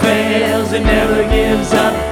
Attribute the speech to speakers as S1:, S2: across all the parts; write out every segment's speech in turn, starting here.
S1: Fails and never gives up,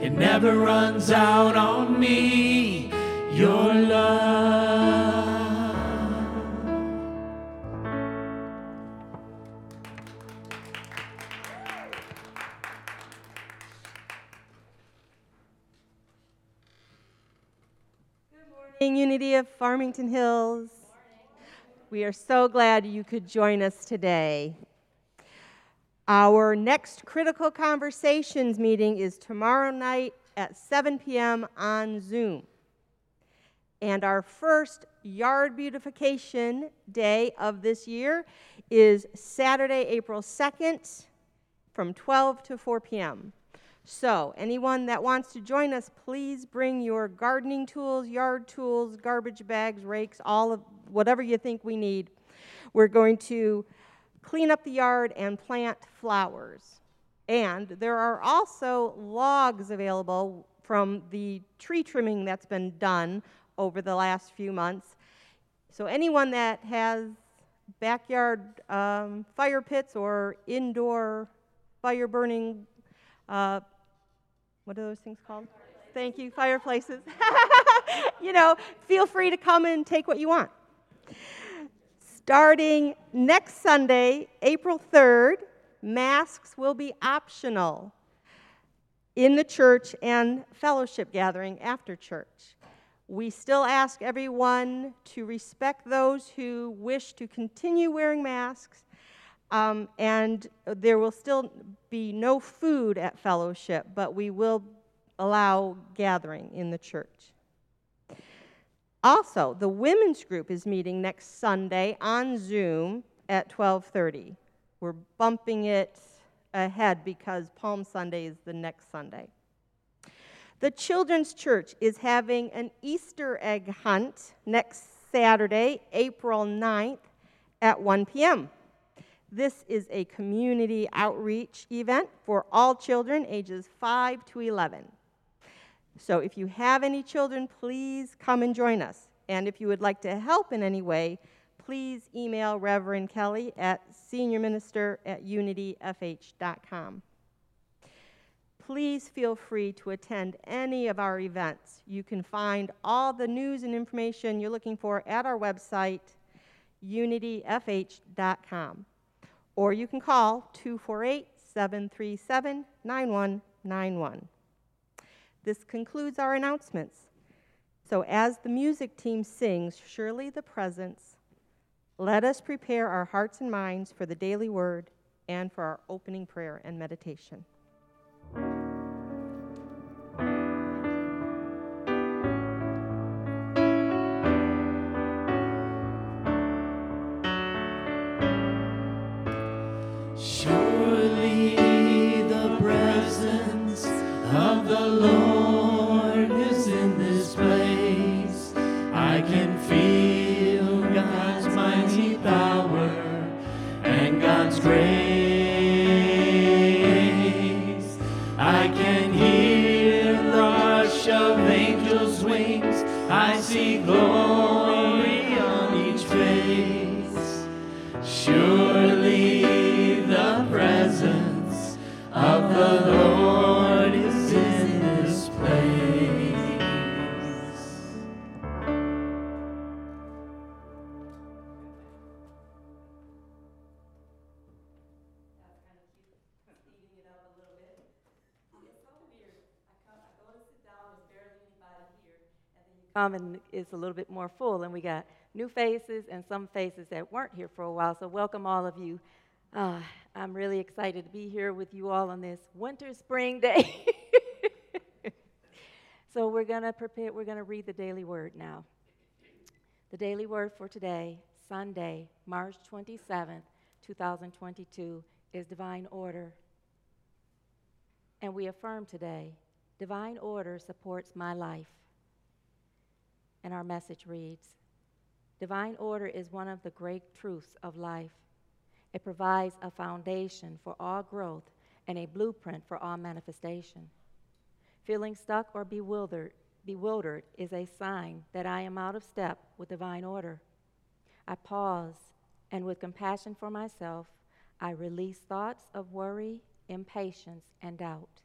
S1: it never runs out on me. Your love. Good
S2: morning, Unity of Farmington Hills. We are so glad you could join us today. Our next Critical Conversations meeting is tomorrow night at 7 p.m. on Zoom. And our first yard beautification day of this year is Saturday, April 2nd from 12 to 4 p.m. So, anyone that wants to join us, please bring your gardening tools, yard tools, garbage bags, rakes, all of whatever you think we need. We're going to clean up the yard and plant flowers. And there are also logs available from the tree trimming that's been done over the last few months. So, anyone that has backyard um, fire pits or indoor fire burning, uh, what are those things called? Thank you, fireplaces. you know, feel free to come and take what you want. Starting next Sunday, April 3rd, masks will be optional in the church and fellowship gathering after church. We still ask everyone to respect those who wish to continue wearing masks, um, and there will still be no food at fellowship, but we will allow gathering in the church. Also, the women's group is meeting next Sunday on Zoom at 12:30. We're bumping it ahead because Palm Sunday is the next Sunday. The Children's Church is having an Easter egg hunt next Saturday, April 9th at 1 p.m. This is a community outreach event for all children ages 5 to 11. So if you have any children, please come and join us. And if you would like to help in any way, please email Reverend Kelly at seniorminister at unityfh.com. Please feel free to attend any of our events. You can find all the news and information you're looking for at our website, unityfh.com. Or you can call 248 737 9191. This concludes our announcements. So, as the music team sings, Surely the Presence, let us prepare our hearts and minds for the daily word and for our opening prayer and meditation.
S3: come and it's a little bit more full, and we got new faces and some faces that weren't here for a while. So, welcome all of you. Uh, I'm really excited to be here with you all on this winter spring day. so, we're going to prepare, we're going to read the daily word now. The daily word for today, Sunday, March 27th, 2022, is divine order. And we affirm today divine order supports my life and our message reads Divine order is one of the great truths of life. It provides a foundation for all growth and a blueprint for all manifestation. Feeling stuck or bewildered, bewildered is a sign that I am out of step with divine order. I pause and, with compassion for myself, I release thoughts of worry, impatience, and doubt.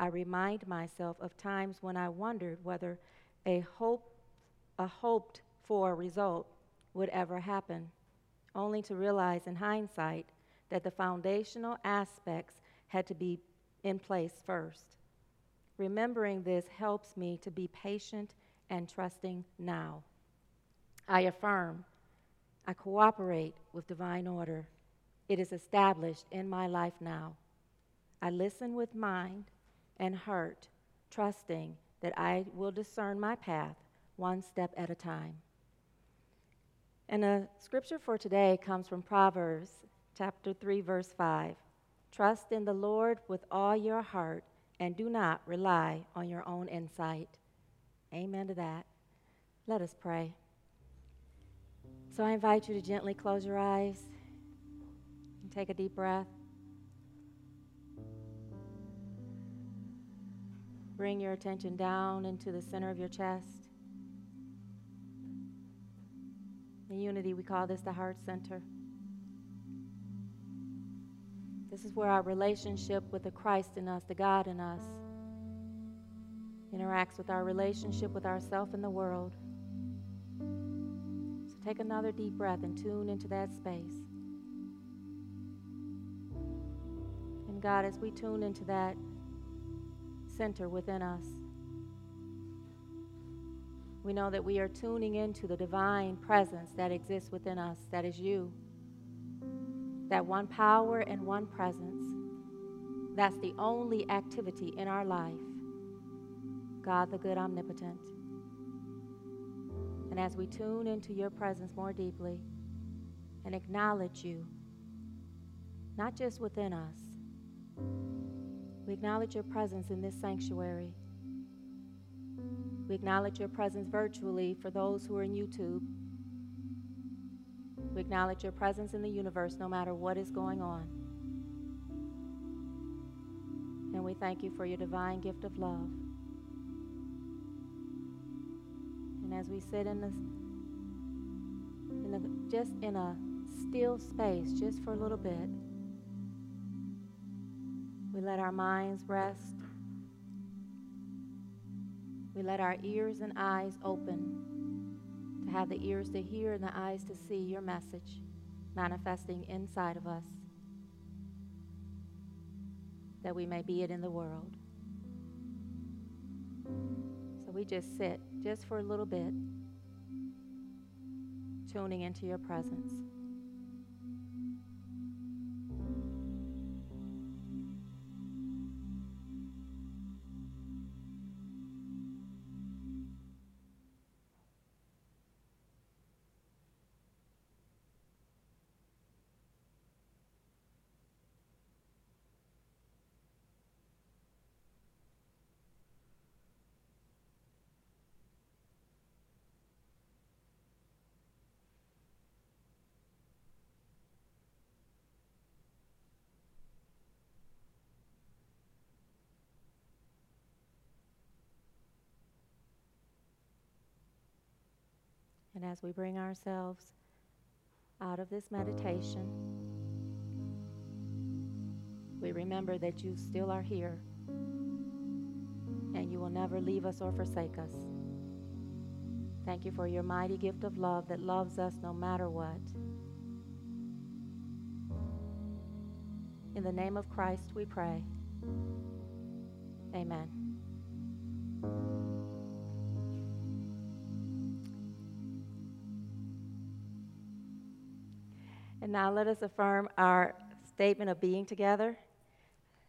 S3: I remind myself of times when I wondered whether a hope a hoped for result would ever happen, only to realize in hindsight that the foundational aspects had to be in place first. Remembering this helps me to be patient and trusting now. I affirm, I cooperate with divine order. It is established in my life now. I listen with mind and heart, trusting that I will discern my path one step at a time. And a scripture for today comes from Proverbs chapter 3 verse 5. Trust in the Lord with all your heart and do not rely on your own insight. Amen to that. Let us pray. So I invite you to gently close your eyes and take a deep breath. bring your attention down into the center of your chest. Unity, we call this the heart center. This is where our relationship with the Christ in us, the God in us, interacts with our relationship with ourself and the world. So take another deep breath and tune into that space. And God, as we tune into that center within us, we know that we are tuning into the divine presence that exists within us, that is you. That one power and one presence. That's the only activity in our life. God, the good omnipotent. And as we tune into your presence more deeply and acknowledge you, not just within us, we acknowledge your presence in this sanctuary we acknowledge your presence virtually for those who are in YouTube. We acknowledge your presence in the universe no matter what is going on. And we thank you for your divine gift of love. And as we sit in this, in a, just in a still space, just for a little bit, we let our minds rest we let our ears and eyes open to have the ears to hear and the eyes to see your message manifesting inside of us that we may be it in the world. So we just sit just for a little bit, tuning into your presence. And as we bring ourselves out of this meditation, we remember that you still are here and you will never leave us or forsake us. Thank you for your mighty gift of love that loves us no matter what. In the name of Christ we pray. Amen. And now let us affirm our statement of being together.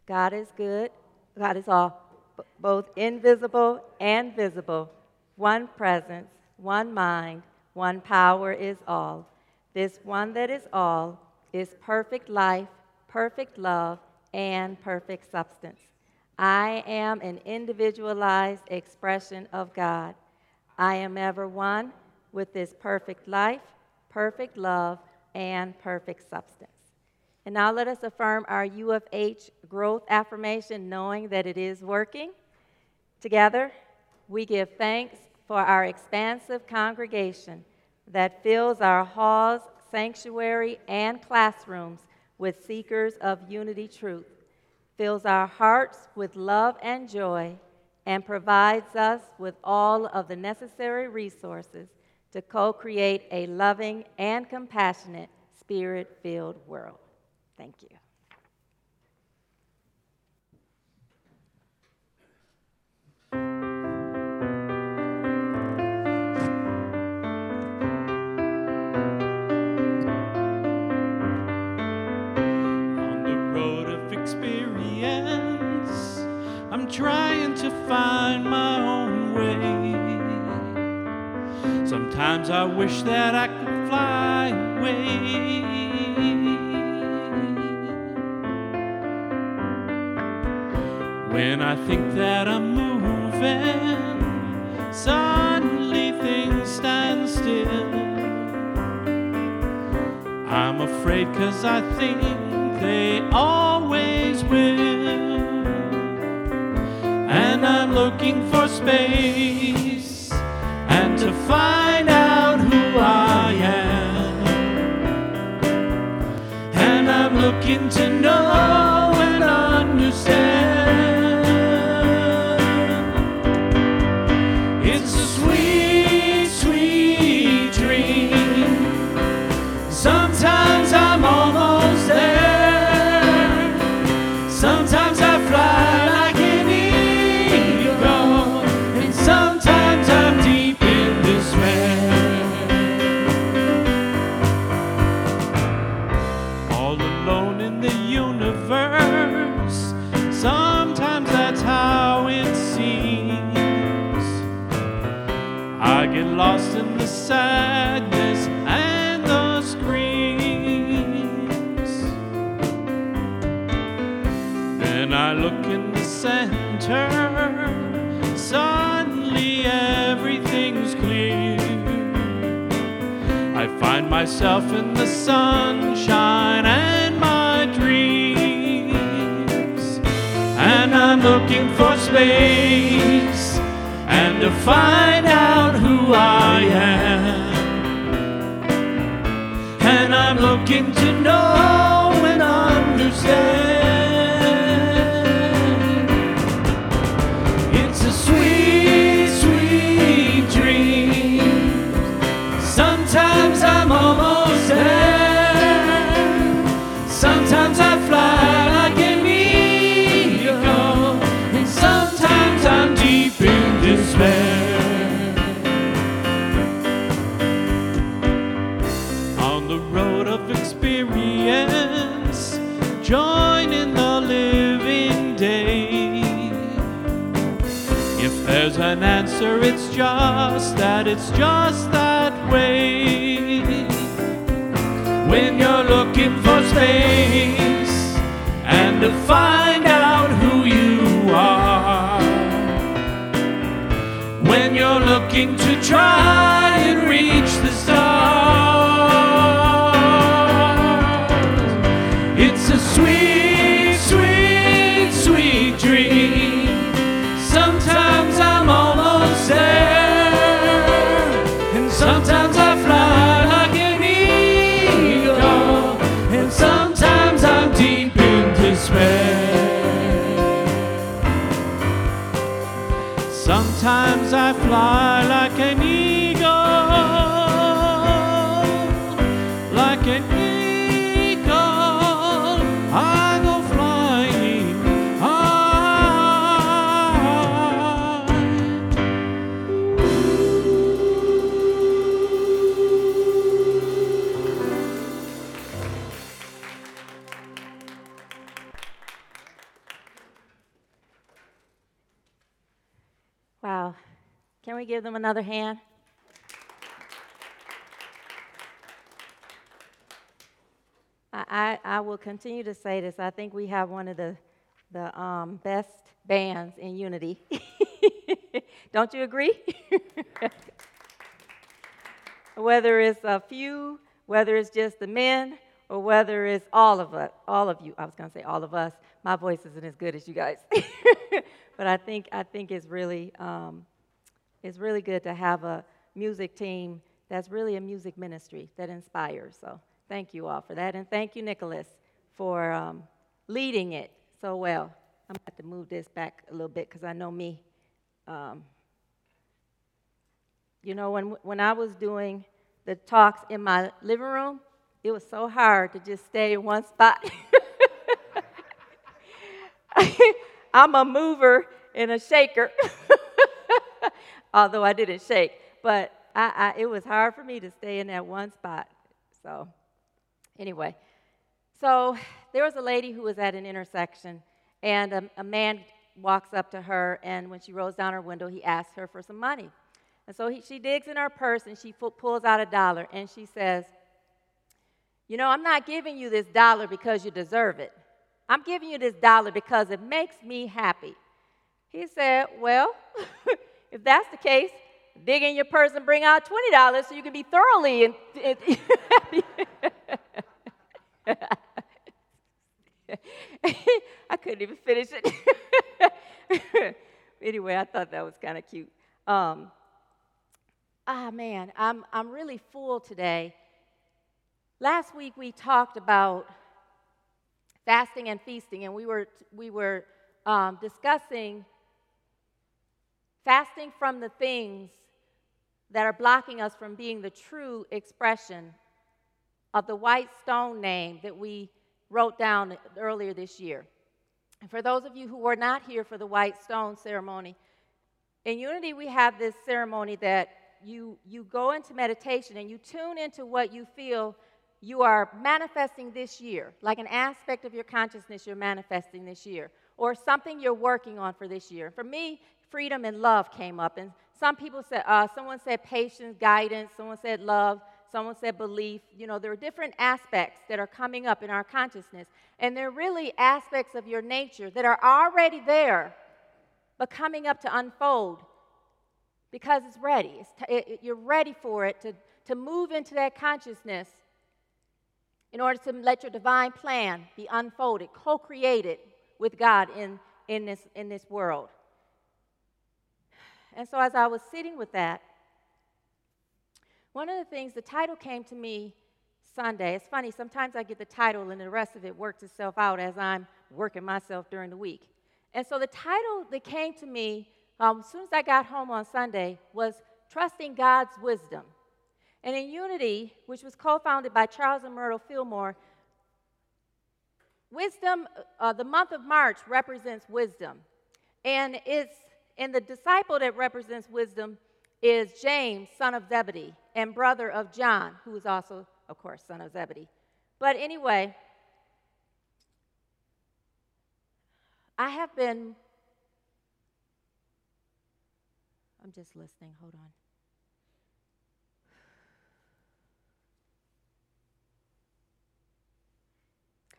S3: God is good. God is all, both invisible and visible. One presence, one mind, one power is all. This one that is all is perfect life, perfect love, and perfect substance. I am an individualized expression of God. I am ever one with this perfect life, perfect love, and perfect substance. And now let us affirm our U of H growth affirmation, knowing that it is working. Together, we give thanks for our expansive congregation that fills our halls, sanctuary, and classrooms with seekers of unity truth, fills our hearts with love and joy, and provides us with all of the necessary resources to co create a loving and compassionate, spirit filled world. Thank you.
S1: Trying to find my Sometimes I wish that I could fly away. When I think that I'm moving, suddenly things stand still. I'm afraid cause I think they always will.
S4: and I'm looking for space and to find out who I am. And I'm looking to know there's an answer, it's just that, it's just that way. When you're looking for space and to find out who you are. When you're looking to try and reach the
S3: give them another hand? I, I, will continue to say this. I think we have one of the, the um, best bands in Unity. Don't you agree? whether it's a few, whether it's just the men, or whether it's all of us, all of you. I was going to say all of us. My voice isn't as good as you guys, but I think I think it's really um, it's really good to have a music team that's really a music ministry that inspires. So thank you all for that, and thank you, Nicholas, for um, leading it so well. I'm going to move this back a little bit because I know me. Um, you know, when, when I was doing the talks in my living room, it was so hard to just stay in one spot. I'm a mover and a shaker, although I didn't shake. But I, I, it was hard for me to stay in that one spot. So, anyway, so there was a lady who was at an intersection, and a, a man walks up to her, and when she rolls down her window, he asks her for some money. And so he, she digs in her purse and she pulls out a dollar and she says, You know, I'm not giving you this dollar because you deserve it. I'm giving you this dollar because it makes me happy. He said, Well, if that's the case, dig in your purse and bring out $20 so you can be thoroughly and. I couldn't even finish it. anyway, I thought that was kind of cute. Um, ah, man, I'm, I'm really full today. Last week we talked about fasting and feasting, and we were, we were um, discussing fasting from the things that are blocking us from being the true expression of the white stone name that we wrote down earlier this year. And for those of you who were not here for the white stone ceremony, in Unity we have this ceremony that you, you go into meditation and you tune into what you feel you are manifesting this year, like an aspect of your consciousness you're manifesting this year, or something you're working on for this year. For me, freedom and love came up, and some people said, uh, someone said patience, guidance, someone said love, someone said belief. You know, there are different aspects that are coming up in our consciousness, and they're really aspects of your nature that are already there, but coming up to unfold because it's ready. It's t- it, you're ready for it to, to move into that consciousness in order to let your divine plan be unfolded, co created with God in, in, this, in this world. And so, as I was sitting with that, one of the things, the title came to me Sunday. It's funny, sometimes I get the title and the rest of it works itself out as I'm working myself during the week. And so, the title that came to me um, as soon as I got home on Sunday was Trusting God's Wisdom. And in Unity, which was co founded by Charles and Myrtle Fillmore, wisdom, uh, the month of March represents wisdom. And it's, and the disciple that represents wisdom is James, son of Zebedee, and brother of John, who is also, of course, son of Zebedee. But anyway, I have been, I'm just listening, hold on.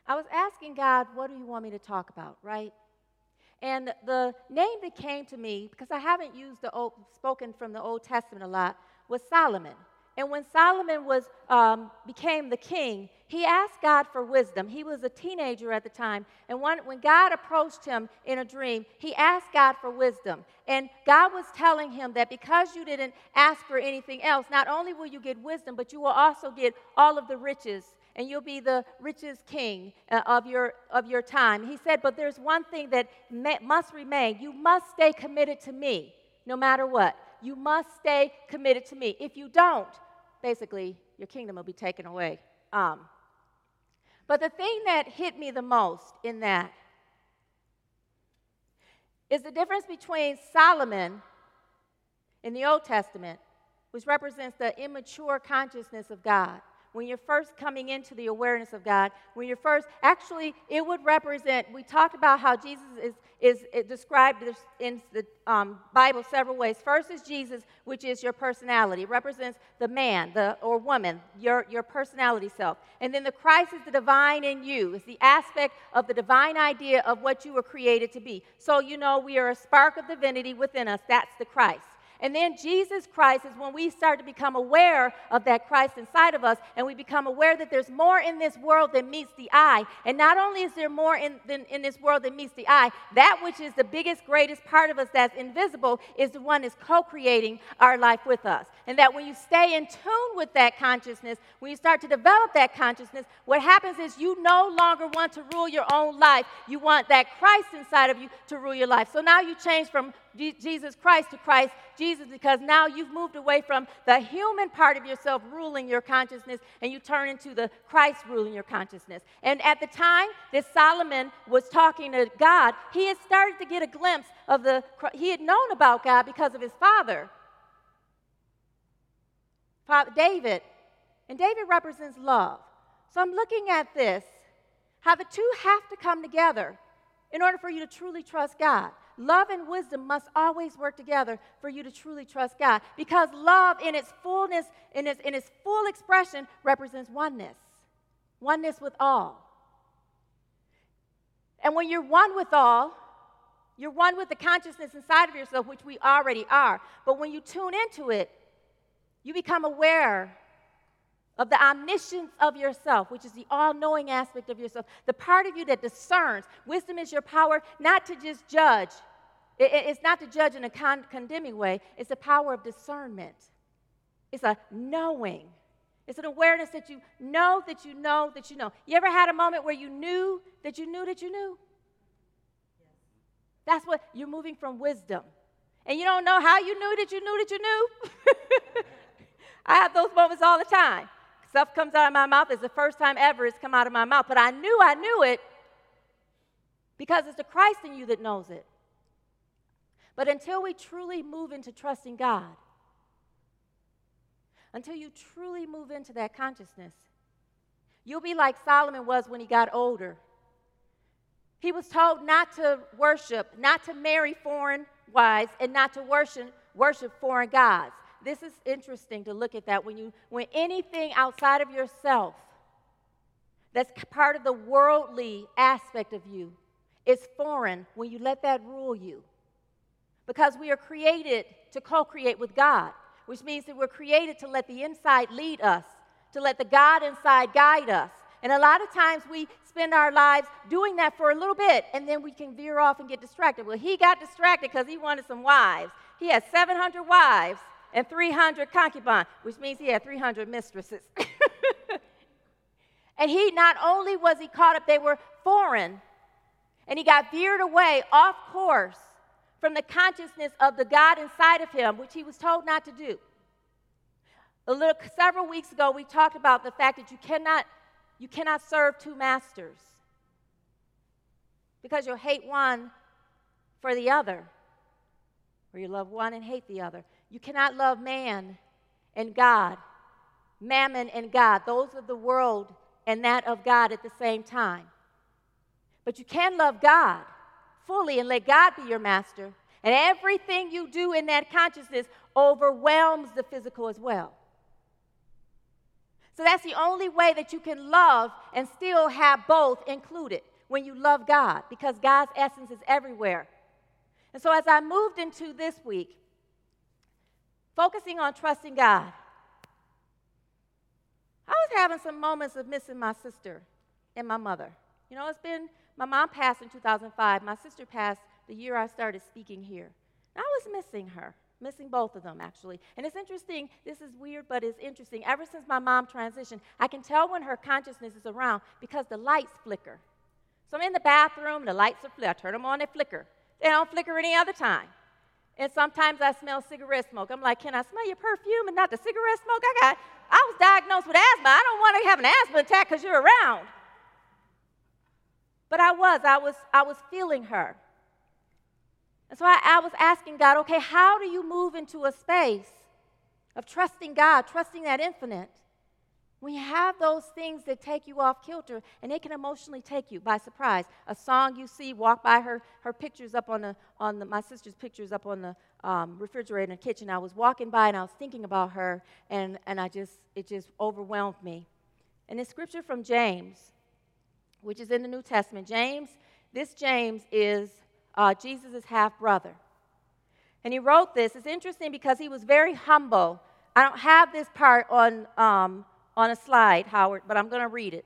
S3: I was asking God, what do you want me to talk about, right? And the name that came to me, because I haven't used the old, spoken from the Old Testament a lot, was Solomon. And when Solomon was, um, became the king, he asked God for wisdom. He was a teenager at the time. And when, when God approached him in a dream, he asked God for wisdom. And God was telling him that because you didn't ask for anything else, not only will you get wisdom, but you will also get all of the riches and you'll be the richest king uh, of your, of your time. He said, But there's one thing that must remain. You must stay committed to me no matter what. You must stay committed to me. If you don't, basically, your kingdom will be taken away. Um, but the thing that hit me the most in that is the difference between Solomon in the Old Testament, which represents the immature consciousness of God, when you're first coming into the awareness of God, when you're first, actually, it would represent, we talked about how Jesus is, is, described in the um, Bible several ways. First is Jesus, which is your personality, it represents the man the, or woman, your, your personality self. And then the Christ is the divine in you, it's the aspect of the divine idea of what you were created to be. So, you know, we are a spark of divinity within us. That's the Christ. And then Jesus Christ is when we start to become aware of that Christ inside of us, and we become aware that there's more in this world than meets the eye. And not only is there more in, than, in this world than meets the eye, that which is the biggest, greatest part of us that's invisible is the one that's co creating our life with us. And that when you stay in tune with that consciousness, when you start to develop that consciousness, what happens is you no longer want to rule your own life. You want that Christ inside of you to rule your life. So now you change from Jesus Christ to Christ Jesus because now you've moved away from the human part of yourself ruling your consciousness and you turn into the Christ ruling your consciousness. And at the time that Solomon was talking to God, he had started to get a glimpse of the, he had known about God because of his father, father David. And David represents love. So I'm looking at this, how the two have to come together in order for you to truly trust God. Love and wisdom must always work together for you to truly trust God because love in its fullness, in its, in its full expression, represents oneness. Oneness with all. And when you're one with all, you're one with the consciousness inside of yourself, which we already are. But when you tune into it, you become aware of the omniscience of yourself, which is the all knowing aspect of yourself, the part of you that discerns. Wisdom is your power not to just judge, It, it- it's not to judge in a con- condemning way, it's the power of discernment. It's a knowing. It's an awareness that you know that you know that you know. You ever had a moment where you knew that you knew that you knew? That's what you're moving from wisdom. And you don't know how you knew that you knew that you knew. I have those moments all the time. Stuff comes out of my mouth. It's the first time ever it's come out of my mouth. But I knew I knew it because it's the Christ in you that knows it. But until we truly move into trusting God, until you truly move into that consciousness, you'll be like Solomon was when he got older. He was told not to worship, not to marry foreign wives, and not to worship, worship foreign gods. This is interesting to look at that when you when anything outside of yourself that's part of the worldly aspect of you is foreign when you let that rule you. Because we are created to co create with God, which means that we're created to let the inside lead us, to let the God inside guide us. And a lot of times we spend our lives doing that for a little bit, and then we can veer off and get distracted. Well, he got distracted because he wanted some wives. He had 700 wives and 300 concubines, which means he had 300 mistresses. and he not only was he caught up, they were foreign, and he got veered away off course from the consciousness of the God inside of him, which he was told not to do. A little, several weeks ago, we talked about the fact that you cannot, you cannot serve two masters because you'll hate one for the other, or you love one and hate the other. You cannot love man and God, mammon and God, those of the world and that of God at the same time. But you can love God fully and let God be your master. And everything you do in that consciousness overwhelms the physical as well. So that's the only way that you can love and still have both included when you love God, because God's essence is everywhere. And so as I moved into this week, focusing on trusting God, I was having some moments of missing my sister and my mother. You know, it's been, my mom passed in 2005. My sister passed the year I started speaking here. I was missing her, missing both of them, actually. And it's interesting, this is weird, but it's interesting. Ever since my mom transitioned, I can tell when her consciousness is around because the lights flicker. So I'm in the bathroom, the lights are flicker. I turn them on, they flicker. They don't flicker any other time. And sometimes I smell cigarette smoke. I'm like, can I smell your perfume and not the cigarette smoke I got? I was diagnosed with asthma. I don't want to have an asthma attack because you're around. But I was, I was, I was feeling her. And so I, I was asking God, okay, how do you move into a space of trusting God, trusting that infinite? When you have those things that take you off kilter and it can emotionally take you by surprise. A song you see, walk by her, her pictures up on the, on the, my sister's pictures up on the um, refrigerator in the kitchen. I was walking by and I was thinking about her and, and I just, it just overwhelmed me. And the scripture from James, which is in the New Testament, James, this James is uh, Jesus' half brother. And he wrote this. It's interesting because he was very humble. I don't have this part on, um, on a slide, Howard, but I'm going to read it.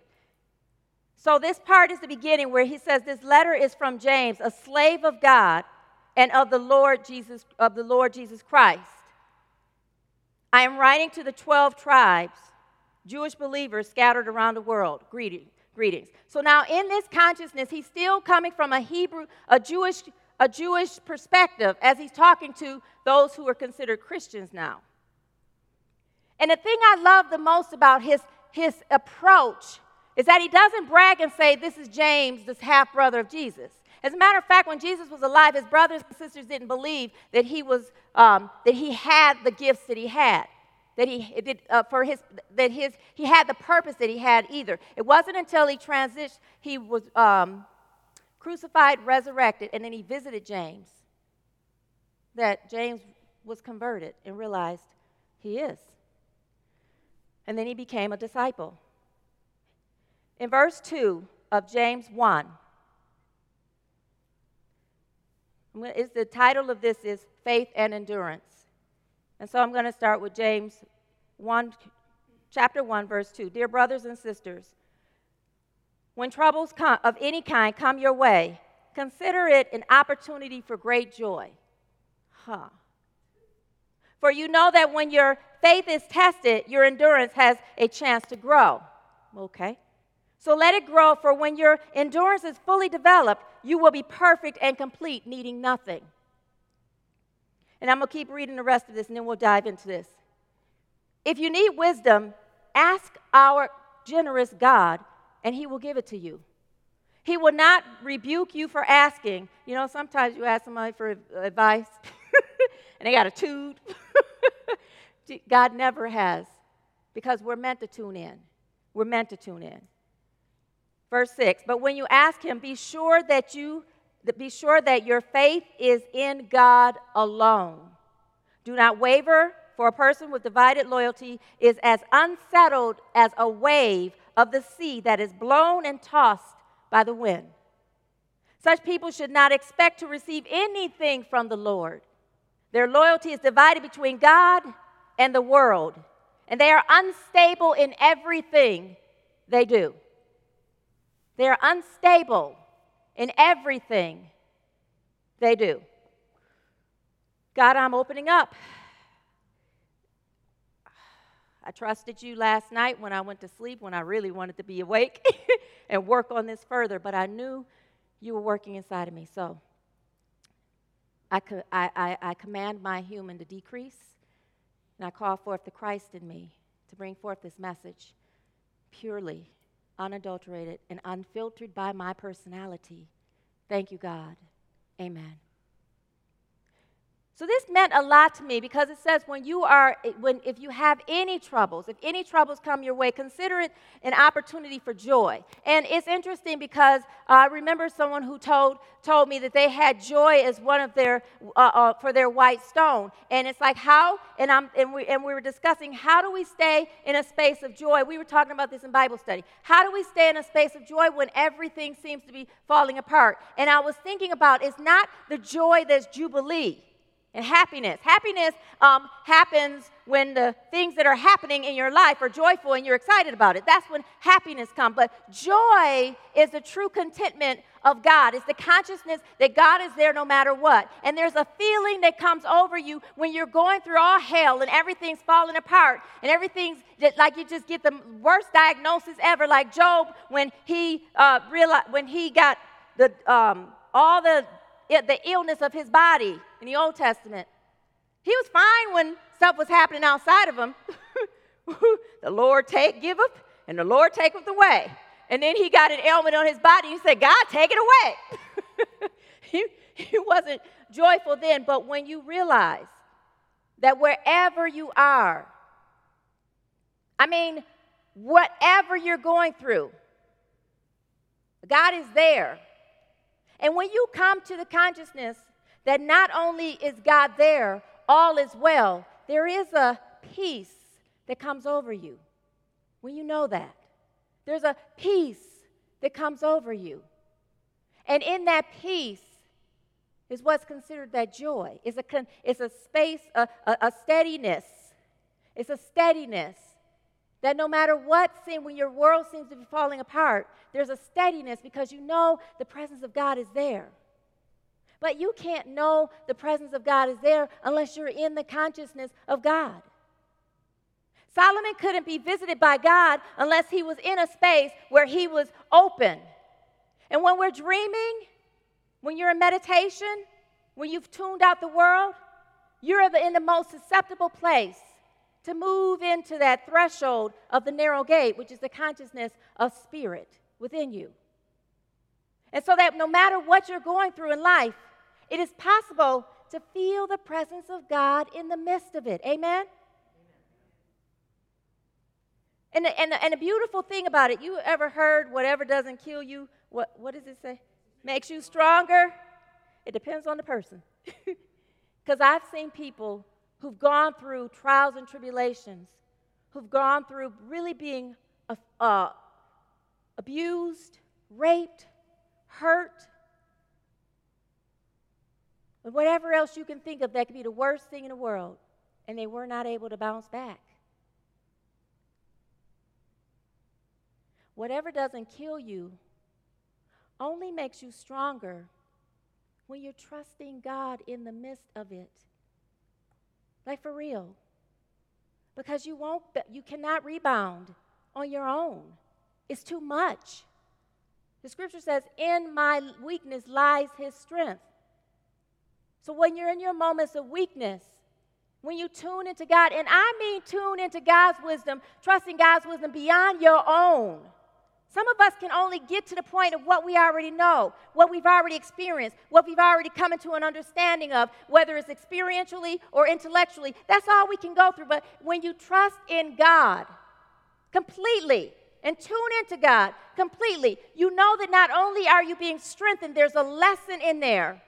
S3: So, this part is the beginning where he says, This letter is from James, a slave of God and of the Lord Jesus, of the Lord Jesus Christ. I am writing to the 12 tribes, Jewish believers scattered around the world. Greeting, greetings. So now in this consciousness, he's still coming from a Hebrew, a Jewish, a Jewish perspective as he's talking to those who are considered Christians now. And the thing I love the most about his, his approach is that he doesn't brag and say, This is James, this half brother of Jesus. As a matter of fact, when Jesus was alive, his brothers and sisters didn't believe that he was um, that he had the gifts that he had, that he did uh, for his that his he had the purpose that he had either. It wasn't until he transitioned, he was um, crucified, resurrected, and then he visited James that James was converted and realized he is. And then he became a disciple. In verse 2 of James 1, is the title of this is Faith and Endurance. And so I'm going to start with James 1, chapter 1, verse 2. Dear brothers and sisters, when troubles come, of any kind come your way, consider it an opportunity for great joy. Huh. For you know that when your faith is tested, your endurance has a chance to grow. Okay. So let it grow, for when your endurance is fully developed, you will be perfect and complete, needing nothing. And I'm going to keep reading the rest of this and then we'll dive into this. If you need wisdom, ask our generous God and he will give it to you. He will not rebuke you for asking. You know, sometimes you ask somebody for advice and they got a toot. God never has because we're meant to tune in. We're meant to tune in. Verse 6 But when you ask him, be sure that you be sure that your faith is in God alone. Do not waver, for a person with divided loyalty is as unsettled as a wave of the sea that is blown and tossed by the wind. Such people should not expect to receive anything from the Lord. Their loyalty is divided between God and the world, and they are unstable in everything they do. They are unstable in everything they do. God, I'm opening up. I trusted you last night when I went to sleep, when I really wanted to be awake and work on this further, but I knew you were working inside of me. So I, co- I, I, I command my human to decrease, and I call forth the Christ in me to bring forth this message purely unadulterated, and unfiltered by my personality. Thank you, God. Amen. So this meant a lot to me because it says when you are when if you have any troubles, if any troubles come your way, consider it an opportunity for joy. And it's interesting because I remember someone who told told me that they had joy as one of their uh, uh, for their white stone. And it's like how and I'm and we and we were discussing how do we stay in a space of joy. We were talking about this in Bible study. How do we stay in a space of joy when everything seems to be falling apart? And I was thinking about it's not the joy that's jubilee and happiness. Happiness um, happens when the things that are happening in your life are joyful and you're excited about it. That's when happiness comes. But joy is the true contentment of God. It's the consciousness that God is there no matter what. And there's a feeling that comes over you when you're going through all hell and everything's falling apart and everything's just, like you just get the worst diagnosis ever, like Job when he uh, realized when he got the um, all the the illness of his body in the Old Testament. He was fine when stuff was happening outside of him. the Lord take giveth, and the Lord taketh away. And then he got an ailment on his body. He said, God, take it away. he, he wasn't joyful then, but when you realize that wherever you are, I mean, whatever you're going through, God is there. And when you come to the consciousness that not only is God there, all is well, there is a peace that comes over you when you know that. There's a peace that comes over you. And in that peace is what's considered that joy. It's a, it's a space, a, a, a steadiness. It's a steadiness that no matter what sin, when your world seems to be falling apart, there's a steadiness because you know the presence of God is there. But you can't know the presence of God is there unless you're in the consciousness of God. Solomon couldn't be visited by God unless he was in a space where he was open. And when we're dreaming, when you're in meditation, when you've tuned out the world, you're in the most susceptible place to move into that threshold of the narrow gate, which is the consciousness of spirit within you. And so that no matter what you're going through in life, it is possible to feel the presence of God in the midst of it. Amen? And the, and, the, and the beautiful thing about it, you ever heard whatever doesn't kill you, what, what does it say? Makes you stronger? It depends on the person. Because I've seen people who've gone through trials and tribulations, who've gone through really being uh, uh, abused, raped, hurt, and whatever else you can think of that could be the worst thing in the world, and they were not able to bounce back. Whatever doesn't kill you only makes you stronger when you're trusting God in the midst of it. Like for real. Because you won't you cannot rebound on your own. It's too much. The scripture says, "In my weakness lies his strength." So when you're in your moments of weakness, when you tune into God, and I mean tune into God's wisdom, trusting God's wisdom beyond your own. Some of us can only get to the point of what we already know, what we've already experienced, what we've already come into an understanding of, whether it's experientially or intellectually. That's all we can go through. But when you trust in God completely and tune into God completely, you know that not only are you being strengthened, there's a lesson in there.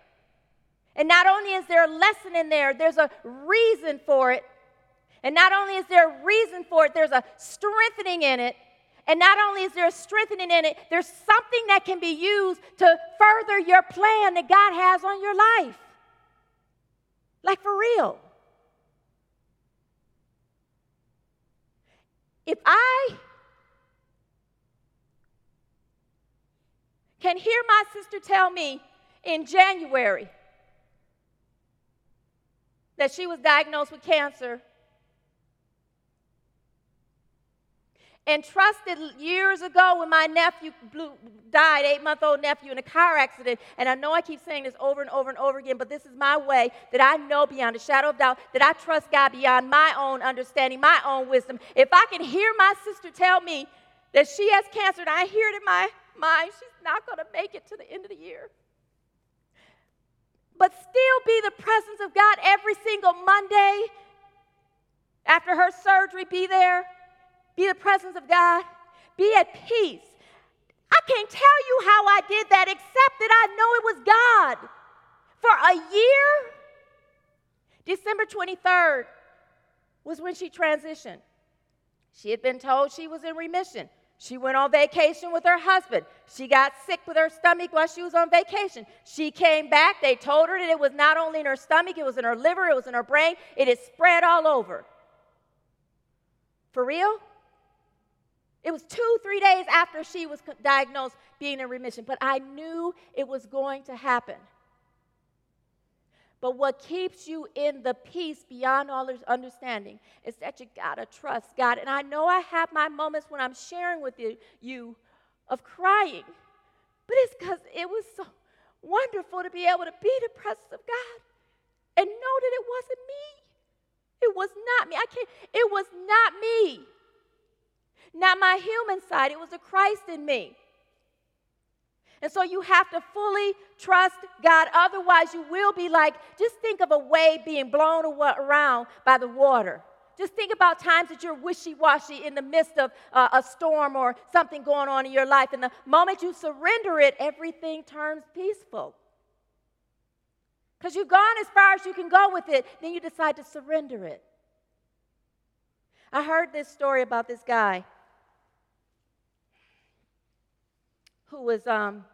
S3: And not only is there a lesson in there, there's a reason for it. And not only is there a reason for it, there's a strengthening in it. And not only is there a strengthening in it, there's something that can be used to further your plan that God has on your life. Like for real. If I can hear my sister tell me in January that she was diagnosed with cancer and trusted years ago when my nephew blew, died, eight month old nephew, in a car accident. And I know I keep saying this over and over and over again, but this is my way that I know beyond a shadow of doubt that I trust God beyond my own understanding, my own wisdom. If I can hear my sister tell me that she has cancer and I hear it in my mind, she's not going to make it to the end of the year. But still be the presence of God every single Monday after her surgery, be there be the presence of God, be at peace. I can't tell you how I did that except that I know it was God. For a year, December 23rd was when she transitioned. She had been told she was in remission. She went on vacation with her husband. She got sick with her stomach while she was on vacation. She came back. They told her that it was not only in her stomach, it was in her liver, it was in her brain. It had spread all over. For real? It was two, three days after she was diagnosed being in remission, but I knew it was going to happen. But what keeps you in the peace beyond all understanding is that you gotta trust God. And I know I have my moments when I'm sharing with you, you of crying, but it's because it was so wonderful to be able to be the presence of God and know that it wasn't me. It was not me. I can't, it was not me not my human side. It was the Christ in me. And so you have to fully trust God. Otherwise, you will be like, just think of a wave being blown around by the water. Just think about times that you're wishy washy in the midst of uh, a storm or something going on in your life. And the moment you surrender it, everything turns peaceful. Because you've gone as far as you can go with it, then you decide to surrender it. I heard this story about this guy who was um,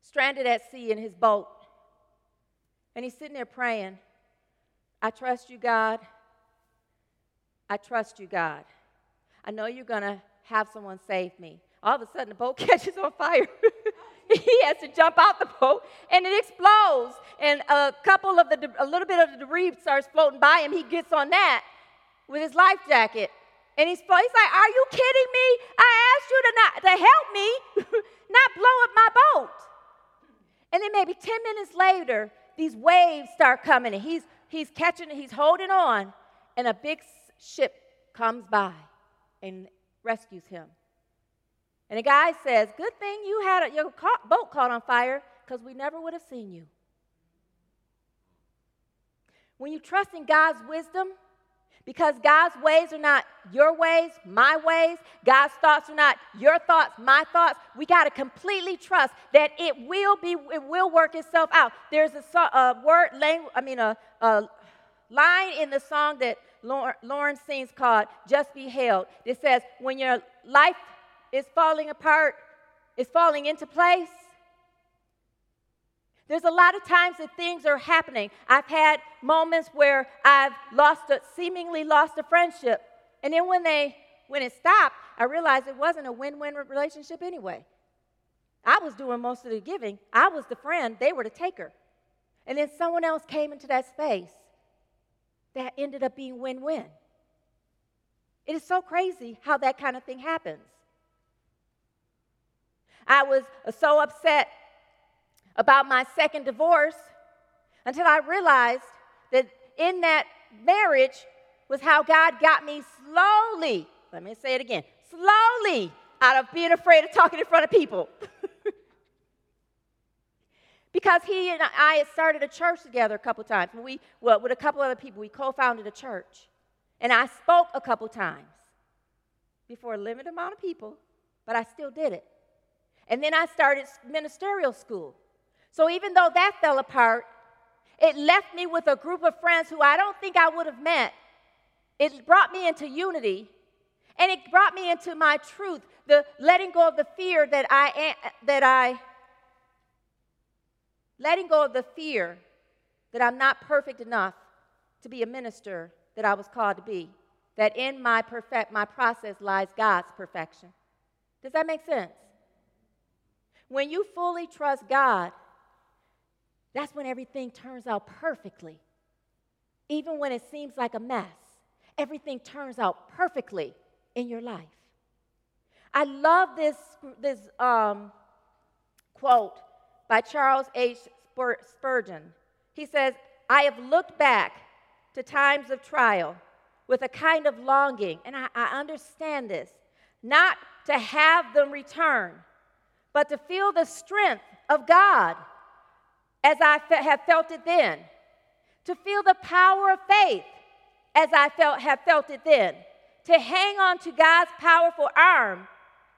S3: stranded at sea in his boat. And he's sitting there praying, I trust you, God. I trust you, God. I know you're going to have someone save me. All of a sudden, the boat catches on fire. he has to jump out the boat and it explodes. And a couple of the, a little bit of the debris starts floating by him. He gets on that with his life jacket. And he's, he's like, Are you kidding me? I asked you to, not, to help me, not blow up my boat. And then maybe 10 minutes later, these waves start coming and he's, he's catching, he's holding on, and a big ship comes by and rescues him. And the guy says, Good thing you had a, your boat caught on fire because we never would have seen you. When you trust in God's wisdom, because God's ways are not your ways, my ways. God's thoughts are not your thoughts, my thoughts. We got to completely trust that it will be, it will work itself out. There's a, a word, language, I mean, a, a line in the song that Lauren sings called Just Be Held. It says, when your life is falling apart, is falling into place, there's a lot of times that things are happening. I've had moments where I've lost a, seemingly lost a friendship. And then when they when it stopped, I realized it wasn't a win-win relationship anyway. I was doing most of the giving. I was the friend, they were the taker. And then someone else came into that space that ended up being win win. It is so crazy how that kind of thing happens. I was so upset about my second divorce until I realized that in that marriage was how God got me slowly, let me say it again, slowly out of being afraid of talking in front of people. because he and I had started a church together a couple times. We, well, with a couple other people, we co-founded a church. And I spoke a couple times before a limited amount of people, but I still did it. And then I started ministerial school. So even though that fell apart, it left me with a group of friends who I don't think I would have met. It brought me into unity and it brought me into my truth, the letting go of the fear that I that I letting go of the fear that I'm not perfect enough to be a minister that I was called to be. That in my perfect my process lies God's perfection. Does that make sense? When you fully trust God, that's when everything turns out perfectly. Even when it seems like a mess, everything turns out perfectly in your life. I love this, this um, quote by Charles H. Spurgeon. He says, I have looked back to times of trial with a kind of longing, and I, I understand this, not to have them return, but to feel the strength of God as I fe- have felt it then, to feel the power of faith as I felt, have felt it then, to hang on to God's powerful arm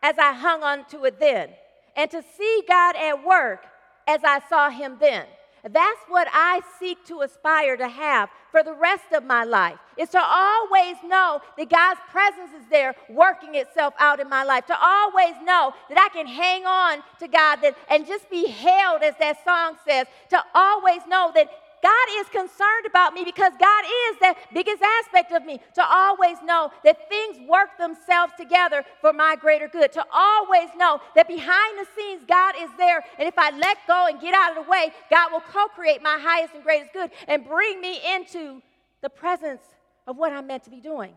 S3: as I hung on to it then, and to see God at work as I saw Him then. That's what I seek to aspire to have for the rest of my life. Is to always know that God's presence is there working itself out in my life. To always know that I can hang on to God that, and just be held, as that song says. To always know that God is concerned about me because God is the biggest aspect of me. To always know that things work themselves together for my greater good. To always know that behind the scenes, God is there. And if I let go and get out of the way, God will co create my highest and greatest good and bring me into the presence of what I'm meant to be doing.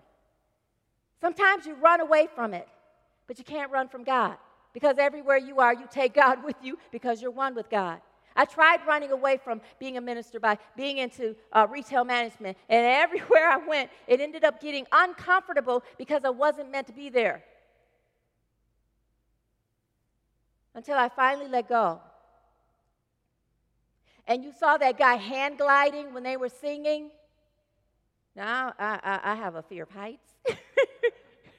S3: Sometimes you run away from it, but you can't run from God because everywhere you are, you take God with you because you're one with God. I tried running away from being a minister by being into uh, retail management, and everywhere I went, it ended up getting uncomfortable because I wasn't meant to be there. Until I finally let go. And you saw that guy hand gliding when they were singing. Now, I, I, I have a fear of heights,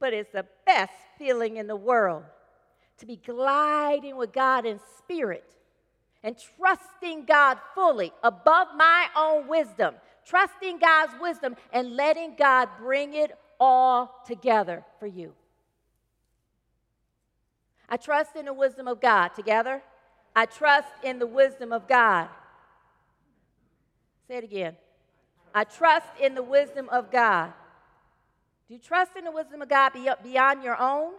S3: but it's the best feeling in the world to be gliding with God in spirit and trusting God fully above my own wisdom, trusting God's wisdom and letting God bring it all together for you. I trust in the wisdom of God. Together? I trust in the wisdom of God. Say it again. I trust in the wisdom of God. Do you trust in the wisdom of God beyond your own?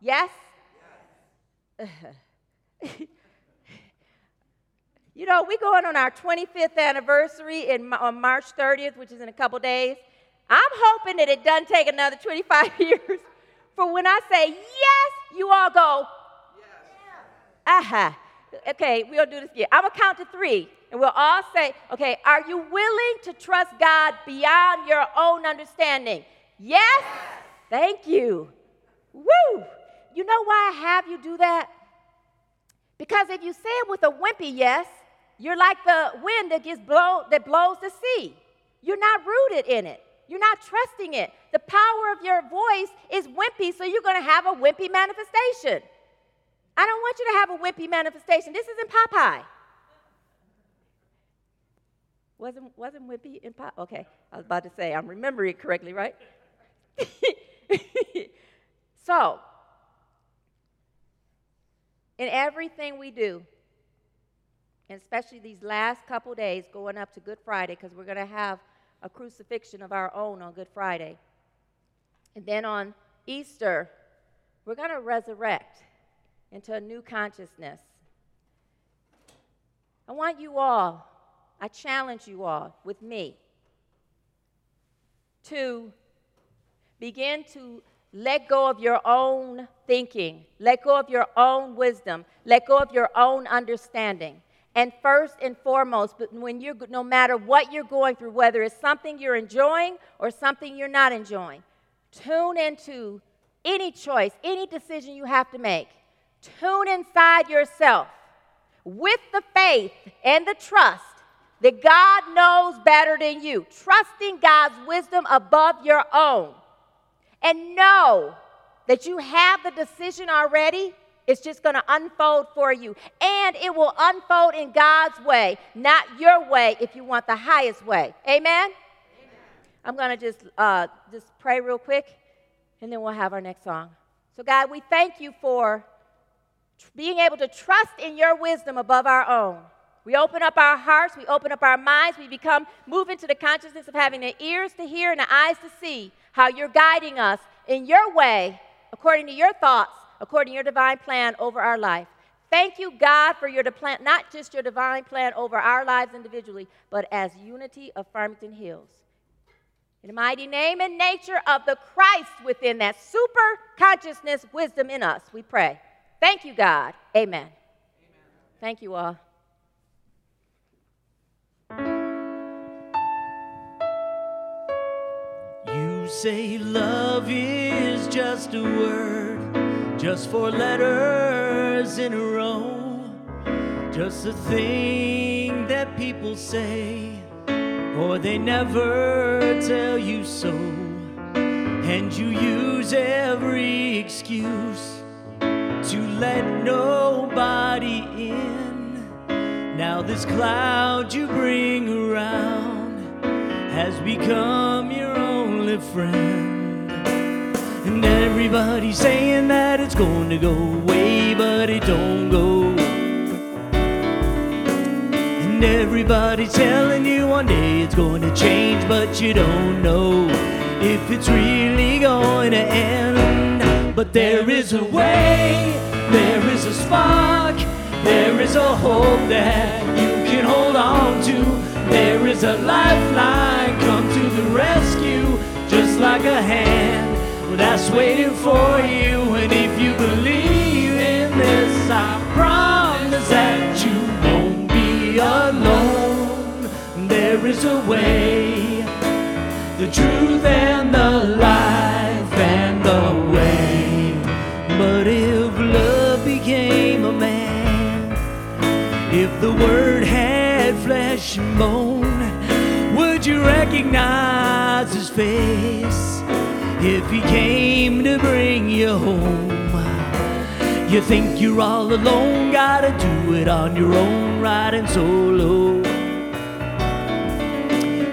S3: Yes? yes. You know, we're going on our 25th anniversary in, on March 30th, which is in a couple days. I'm hoping that it doesn't take another 25 years for when I say yes, you all go, yes. Aha. Uh-huh. Okay, we'll do this again. I'm going to count to three, and we'll all say, okay, are you willing to trust God beyond your own understanding? Yes? yes. Thank you. Woo! You know why I have you do that? Because if you say it with a wimpy yes, you're like the wind that gets that blows the sea. You're not rooted in it. You're not trusting it. The power of your voice is wimpy, so you're going to have a wimpy manifestation. I don't want you to have a wimpy manifestation. This isn't Popeye. Wasn't, wasn't wimpy in Popeye? Okay, I was about to say, I'm remembering it correctly, right? so, in everything we do, especially these last couple days going up to Good Friday, because we're going to have a crucifixion of our own on Good Friday. And then on Easter, we're going to resurrect. into a new consciousness. I want you all, I challenge you all with me to begin to let go of your own thinking, let go of your own wisdom, let go of your own understanding. And first and foremost, but when you're no matter what you're going through, whether it's something you're enjoying or something you're not enjoying, tune into any choice, any decision you have to make. Tune inside yourself with the faith and the trust that God knows better than you, trusting God's wisdom above your own. And know that you have the decision already. It's just going to unfold for you. And it will unfold in God's way, not your way if you want the highest way. Amen? Amen. I'm going to just, uh, just pray real quick, and then we'll have our next song. So, God, we thank you for being able to trust in your wisdom above our own. We open up our hearts, we open up our minds, we become, move into the consciousness of having the ears to hear and the eyes to see how you're guiding us in your way, according to your thoughts, according to your divine plan over our life. Thank you, God, for your plan, not just your divine plan over our lives individually, but as unity of Farmington Hills. In the mighty name and nature of the Christ within that super consciousness wisdom in us, we pray. Thank you, God. Amen. Amen. Thank you all.
S1: You say love is just a word, just four letters in a row, just a thing that people say, or they never tell you so, and you use every excuse to let nobody in. Now, this cloud you bring around has become your only friend. And everybody's saying that it's going to go away, but it don't go. And everybody's telling you one day it's going to change, but you don't know if it's really going to end. But there is a way, there is a spark, there is a hope that you can hold on to. There is a lifeline, come to the rescue, just like a hand that's waiting for you. And if you believe in this, I promise that you won't be alone. There is a way, the truth and the life and the way. But if love became a man, if the word had flesh and bone, would you recognize his face if he came to bring you home? You think you're all alone, gotta do it on your own, riding solo.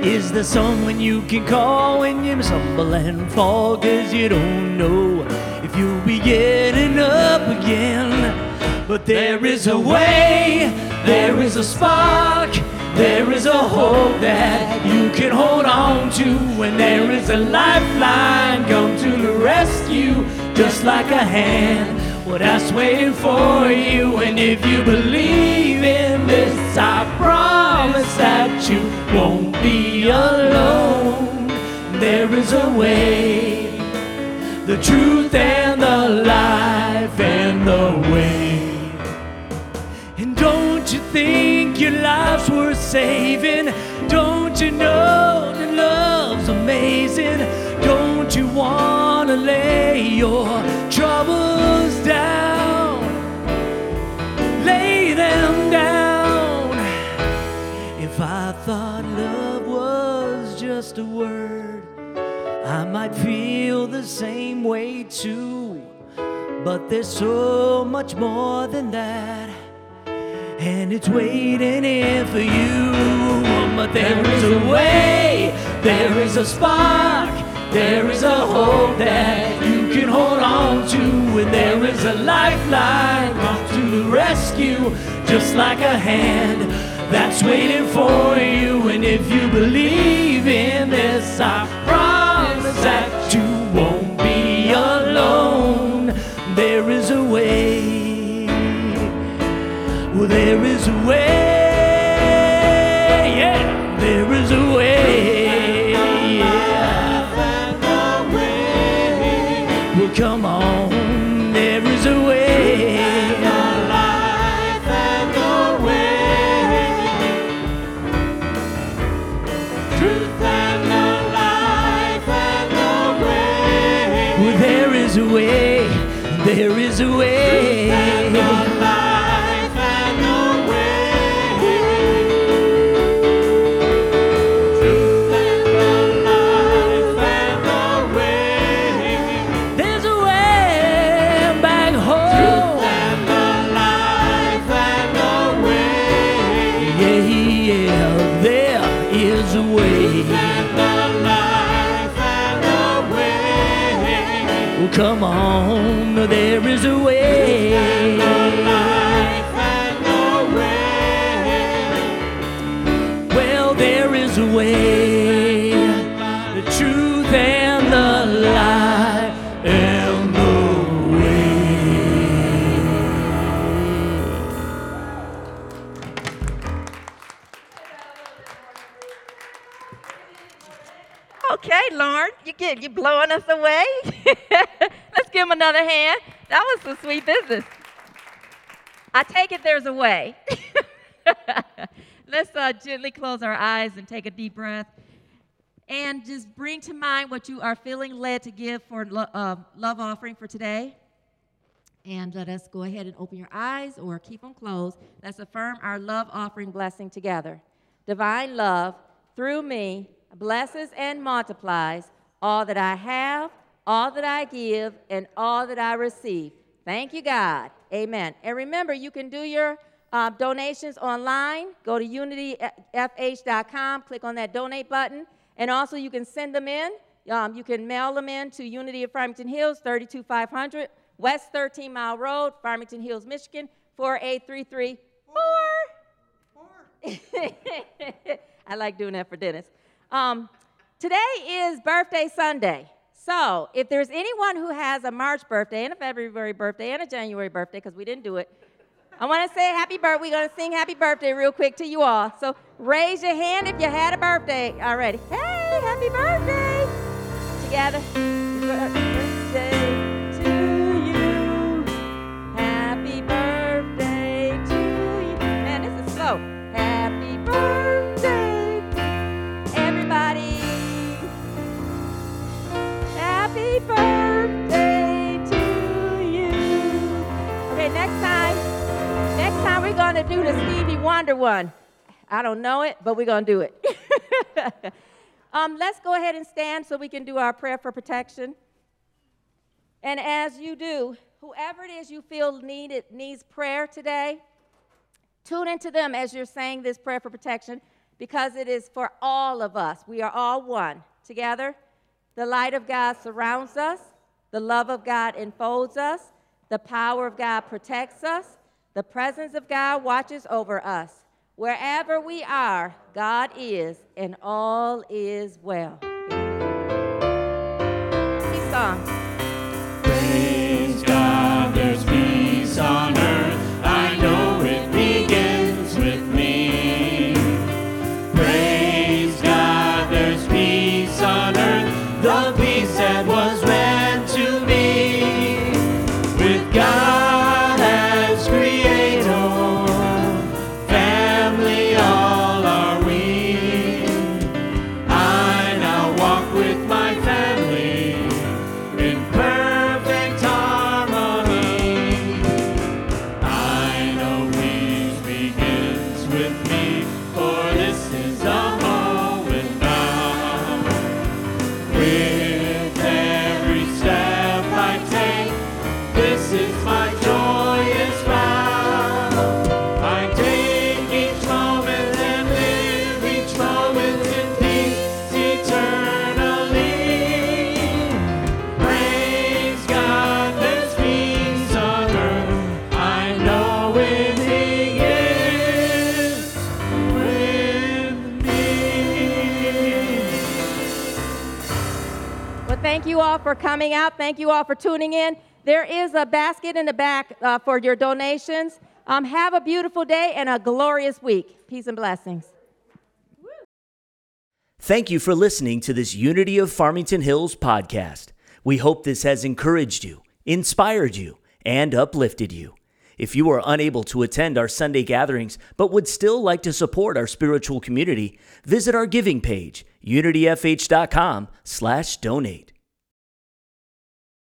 S1: Is there someone you can call when you stumble and fall? Cause you don't know if you'll be getting up again. But there is a way, there is a spark, there is a hope that you can hold on to. And there is a lifeline come to the rescue, just like a hand. Well, that's waiting for you. And if you believe in this, I promise that you won't be alone. There is a way, the truth and the life and the way. And don't you think your life's worth saving? Don't you know that love's amazing? Don't you wanna lay your troubles down? Lay them down. If I thought love was just a word, I might feel the same way too. But there's so much more than that and it's waiting here for you. But there is a way, there is a spark, there is a hope that you can hold on to, and there is a lifeline come to the rescue, just like a hand that's waiting for you. And if you believe in this, I promise that you there is a way.
S5: Yeah, there is a way. Well, come on, there is a way. Well, there is a way,
S3: there is a way. Close our eyes and take a deep breath. And just bring to mind what you are feeling led to give for lo- uh, love offering for today. And let us go ahead and open your eyes or keep them closed. Let's affirm our love offering blessing together. Divine love, through me, blesses and multiplies all that I have, all that I give, and all that I receive. Thank you, God. Amen. And remember, you can do your uh, donations online. Go to unityfh.com, click on that donate button, and also you can send them in. Um, you can mail them in to Unity of Farmington Hills, 32500 West 13 Mile Road, Farmington Hills, Michigan, 48334. I like doing that for Dennis. Um, today is birthday Sunday. So if there's anyone who has a March birthday and a February birthday and a January birthday, because we didn't do it, I want to say happy birthday. We're going to sing happy birthday real quick to you all. So raise your hand if you had a birthday already. Hey, happy birthday! Together. We're gonna do the Stevie Wonder one. I don't know it, but we're gonna do it. um, let's go ahead and stand so we can do our prayer for protection. And as you do, whoever it is you feel needed needs prayer today, tune into them as you're saying this prayer for protection because it is for all of us. We are all one. Together, the light of God surrounds us, the love of God enfolds us, the power of God protects us, the presence of God watches over us. Wherever we are, God is, and all is well. These out. Thank you all for tuning in. There is a basket in the back uh, for your donations. Um, have a beautiful day and a glorious week. Peace and blessings.
S5: Thank you for listening to this Unity of Farmington Hills podcast. We hope this has encouraged you, inspired you, and uplifted you. If you are unable to attend our Sunday gatherings but would still like to support our spiritual community, visit our giving page, unityfh.com/donate.